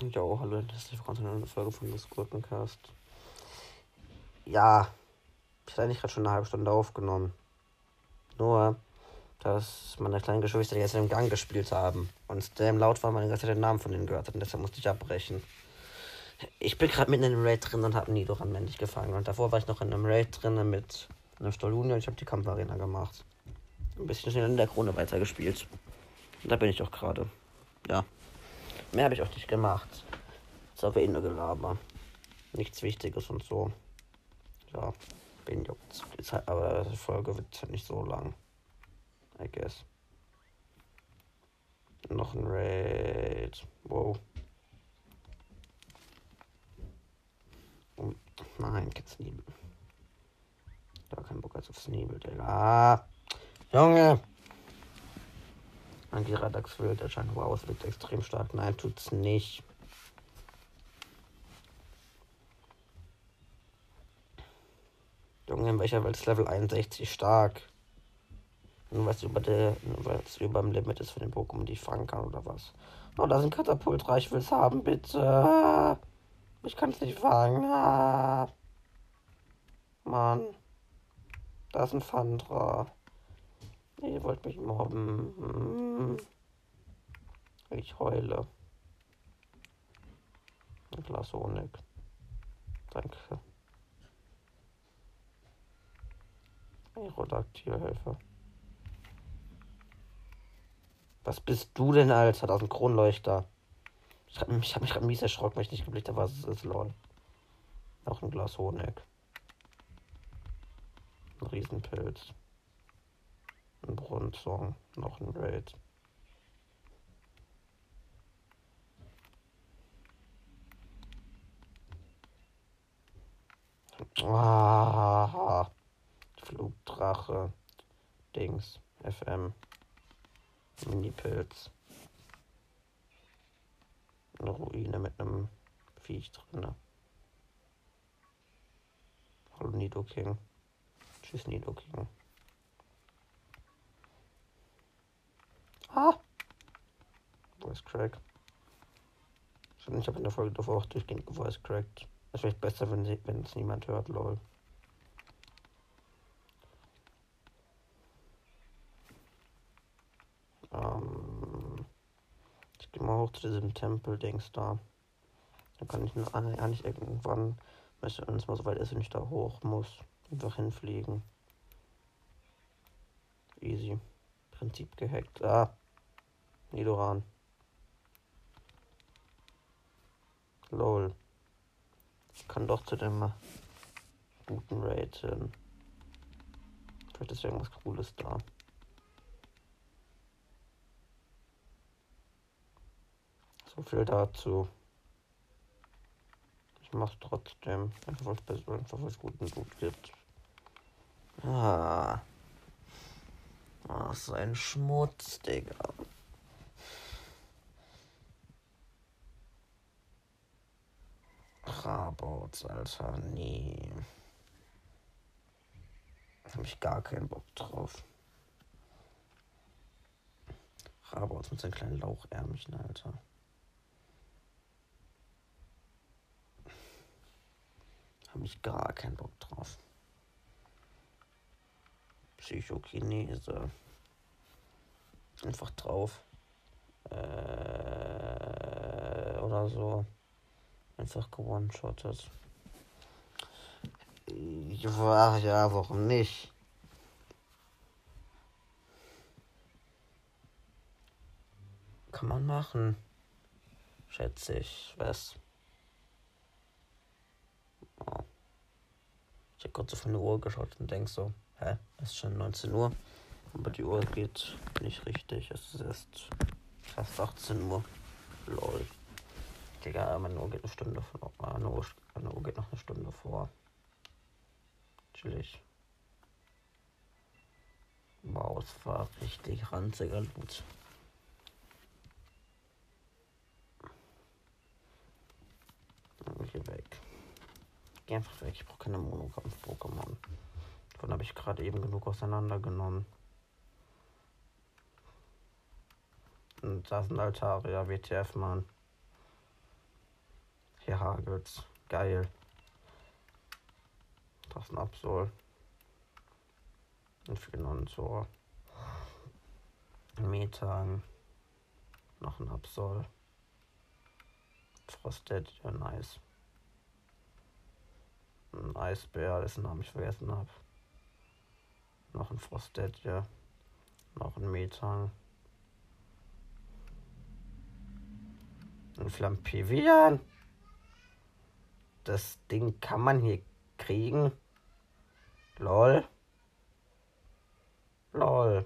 Jo, hallo, das ist die eine Folge von des Gurkencast. Ja, ich hatte eigentlich gerade schon eine halbe Stunde aufgenommen. Nur, dass meine kleinen Geschwister jetzt im Gang gespielt haben und dem laut war, meine ganze Zeit den Namen von denen gehört hat und deshalb musste ich abbrechen. Ich bin gerade mitten in einem Raid drin und habe Nidoran männlich gefangen und davor war ich noch in einem Raid drin mit einem Stoluni und ich habe die Kampfarena gemacht. Ein bisschen schnell in der Krone weitergespielt. Und da bin ich auch gerade. Ja. Mehr habe ich auch nicht gemacht. Ist aber eh nur Gelaber. Nichts Wichtiges und so. Ja, bin juckt. Halt, aber die Folge wird halt nicht so lang. I guess. Noch ein Raid. Wow. Oh, nein, geht's nie. Da kein Bock als auf Sneebel, Digga. Junge! Ein Giradax wird erscheint. Wow, es wird extrem stark. Nein, tut's nicht. Junge, in welcher Welt ist Level 61 stark? Nur weil es über, der, weil es über dem Limit ist von den Pokémon, die ich fangen kann oder was? Oh, da sind Katapult. Ich will es haben, bitte. Ich kann es nicht fangen. Ah. Mann. Da ist ein Fandra. Ihr wollt mich mobben. Hm. Ich heule. Ein Glas Honig. Danke. Aerodactylhelfer. Was bist du denn, Alter? Da ist ein Kronleuchter. Ich hab, ich hab mich gerade mies erschrocken, weil ich nicht geblickt habe, was es ist, lol. Noch ein Glas Honig. Ein Riesenpilz. Ein Bronzong. Noch ein Raid. Ah, Flugdrache. Dings. FM. Mini-Pilz. Eine Ruine mit einem Viech drin. Hallo Nido King. Tschüss Nido King. Ah! Voice Crack. Ich habe in der Folge davor auch durchgehend Voice Cracked. Es wäre besser, wenn es niemand hört, lol. Ähm, ich gehe mal hoch zu diesem Tempel-Dings da. Da kann ich nur eigentlich irgendwann, wenn es mal so weit ist, wenn ich da hoch muss, einfach hinfliegen. Easy. Prinzip gehackt. Ah. Nidoran. Lol. Ich kann doch zu dem guten Raid hin. Vielleicht ist irgendwas Cooles da. So viel dazu. Ich mach's trotzdem. Einfach weil es einfach was guten Blut gibt. Ah. So ein Schmutz, Digga. Rabots, Alter, nee. Hab ich gar keinen Bock drauf. Rabots mit seinen kleinen Lauchärmchen, Alter. Hab ich gar keinen Bock drauf. Psychokinese. Einfach drauf. Äh, oder so. Einfach gewone-shottet. Ach ja, warum nicht? Kann man machen. Schätze ich. Was? Ich habe kurz auf eine Uhr geschaut und denk so, hä, es ist schon 19 Uhr. Aber die Uhr geht nicht richtig. Es ist erst fast 18 Uhr. Lol. Digga, meine Uhr geht eine Stunde vor. Meine Uhr, meine Uhr geht noch eine Stunde vor. Chillig. Wow, es war richtig ranziger Loot. Geh weg. Geh einfach weg. Ich brauche keine Monokampf-Pokémon. Davon habe ich gerade eben genug auseinandergenommen. Und da sind Altaria, WTF, Mann. Hagelt's. Geil. Das ein Absol. Und für so. Methan. Noch ein Absol. Frosted, ja nice. Ein Eisbär, dessen Namen ich vergessen habe. Noch ein Frosted, ja. Noch ein Metang. Ein Flampivian. Das Ding kann man hier kriegen. Lol. Lol.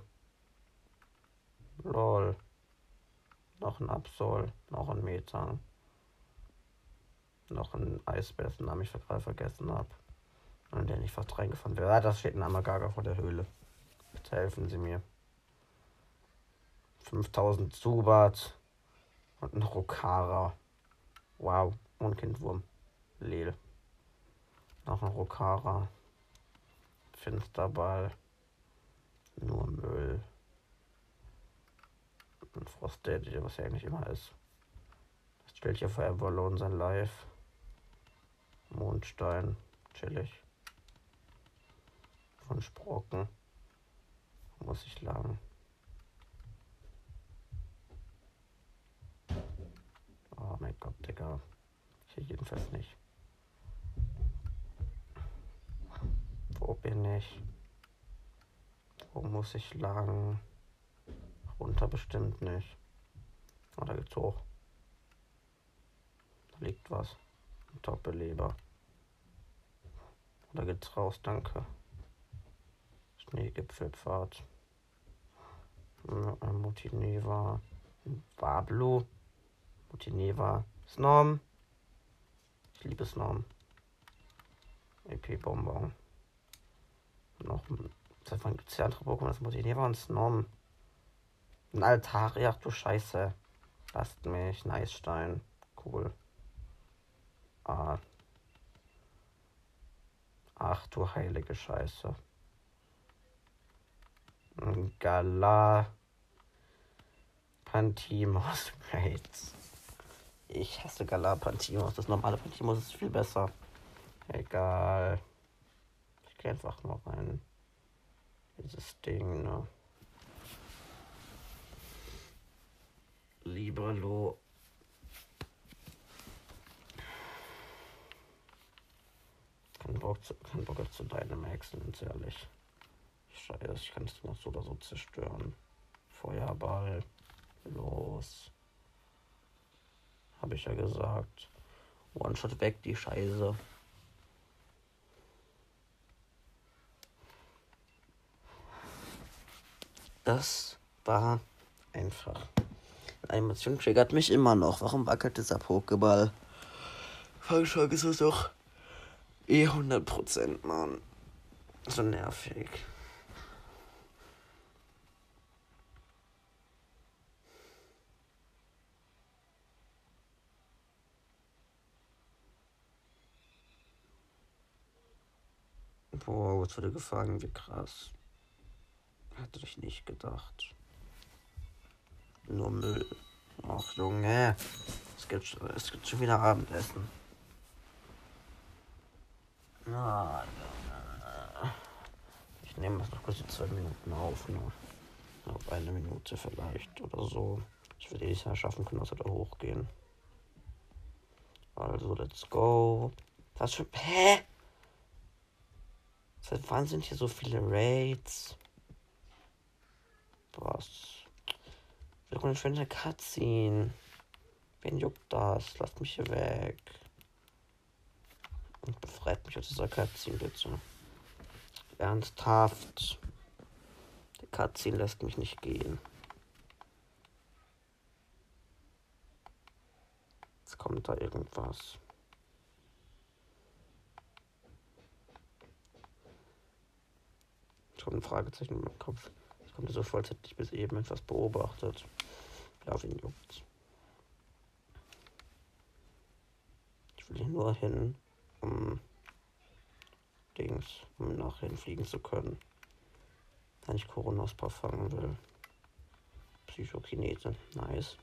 Lol. Noch ein Absol. Noch ein Metang. Noch ein Eisbär, dessen Namen ich gerade vergessen habe. Und der nicht fast reingefahren wäre. Ah, das steht ein Amagaga vor der Höhle. Bitte helfen Sie mir. 5000 Zubat und ein Rokara. Wow, und Kindwurm. Lel. Noch ein Rokara. Finsterball. Nur Müll. Ein Frostdaddy, was ja eigentlich immer ist. Das stellt ja vor Everlone sein Live. Mondstein. Chillig. Von Sprocken. Muss ich lang. Oh mein Gott, Digga. Hier jedenfalls nicht. Bin ich? Wo muss ich lang? Runter bestimmt nicht. Oh, da geht's hoch. Da liegt was. Ein Doppelleber. Da geht's raus, danke. Schneegipfelpfad. Mutineva. Bablu. Mutineva. Snom. Ich liebe Snom. EP-Bonbon. Noch. Seit wann gibt es ja andere Pokémon? Das Mutineva und Snom. Ein Altari, ach du Scheiße. Lasst mich. Nice Stein. Cool. Ah. Ach du heilige Scheiße. Gala. Pantimos Raids. Ich hasse Gala Pantimos. Das normale Pantimos ist viel besser. Egal. Gehe einfach mal rein. Dieses Ding, ne? Liberlo. Kein Bock, zu, kein Bock zu Dynamax, ganz ehrlich. Scheiße, ich kann es noch so oder so zerstören. Feuerball. Los. Habe ich ja gesagt. One-Shot weg, die Scheiße. Das war einfach. Animation triggert mich immer noch. Warum wackelt dieser Pokéball? Fangschlag ist es doch eh 100%, Mann. So nervig. Boah, was wurde gefangen, wie krass. Hätte ich nicht gedacht. Nur Müll. Ach, Junge. Es gibt, es gibt schon wieder Abendessen. Ich nehme das noch kurz die zwei Minuten auf. Ne? Auf eine Minute vielleicht oder so. Ich eh nicht mehr schaffen können, dass wir da hochgehen. Also, let's go. Was für. Hä? Seit wann sind hier so viele Raids? Was? Wir können schon eine Cutscene. Wen juckt das? Lasst mich hier weg. Und befreit mich aus dieser Cutscene, bitte. Ernsthaft. Die Cutscene lässt mich nicht gehen. Jetzt kommt da irgendwas. Schon ein Fragezeichen meinem Kopf. Kommt so ich bis eben etwas beobachtet. Ja, wen juckt's? Ich will hier nur hin, um Dings, um nachher fliegen zu können. Wenn ich Coronospa fangen will. Psychokinese. Nice.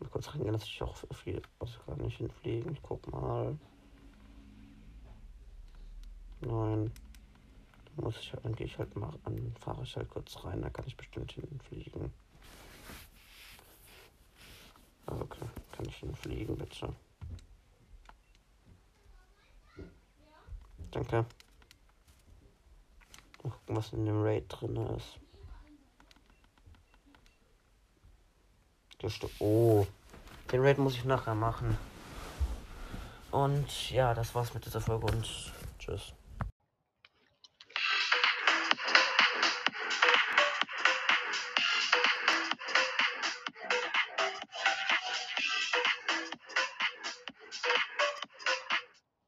Mal kurz reingehen, dass ich auch viel. Also gar nicht hinfliegen. Ich guck mal. Nein. Muss ich halt, dann gehe ich halt mal an, fahre ich halt kurz rein, da kann ich bestimmt hinfliegen. Ah, okay, kann ich hinfliegen, bitte. Danke. Mal gucken, was in dem Raid drin ist. Oh, den Raid muss ich nachher machen. Und ja, das war's mit dieser Folge und tschüss.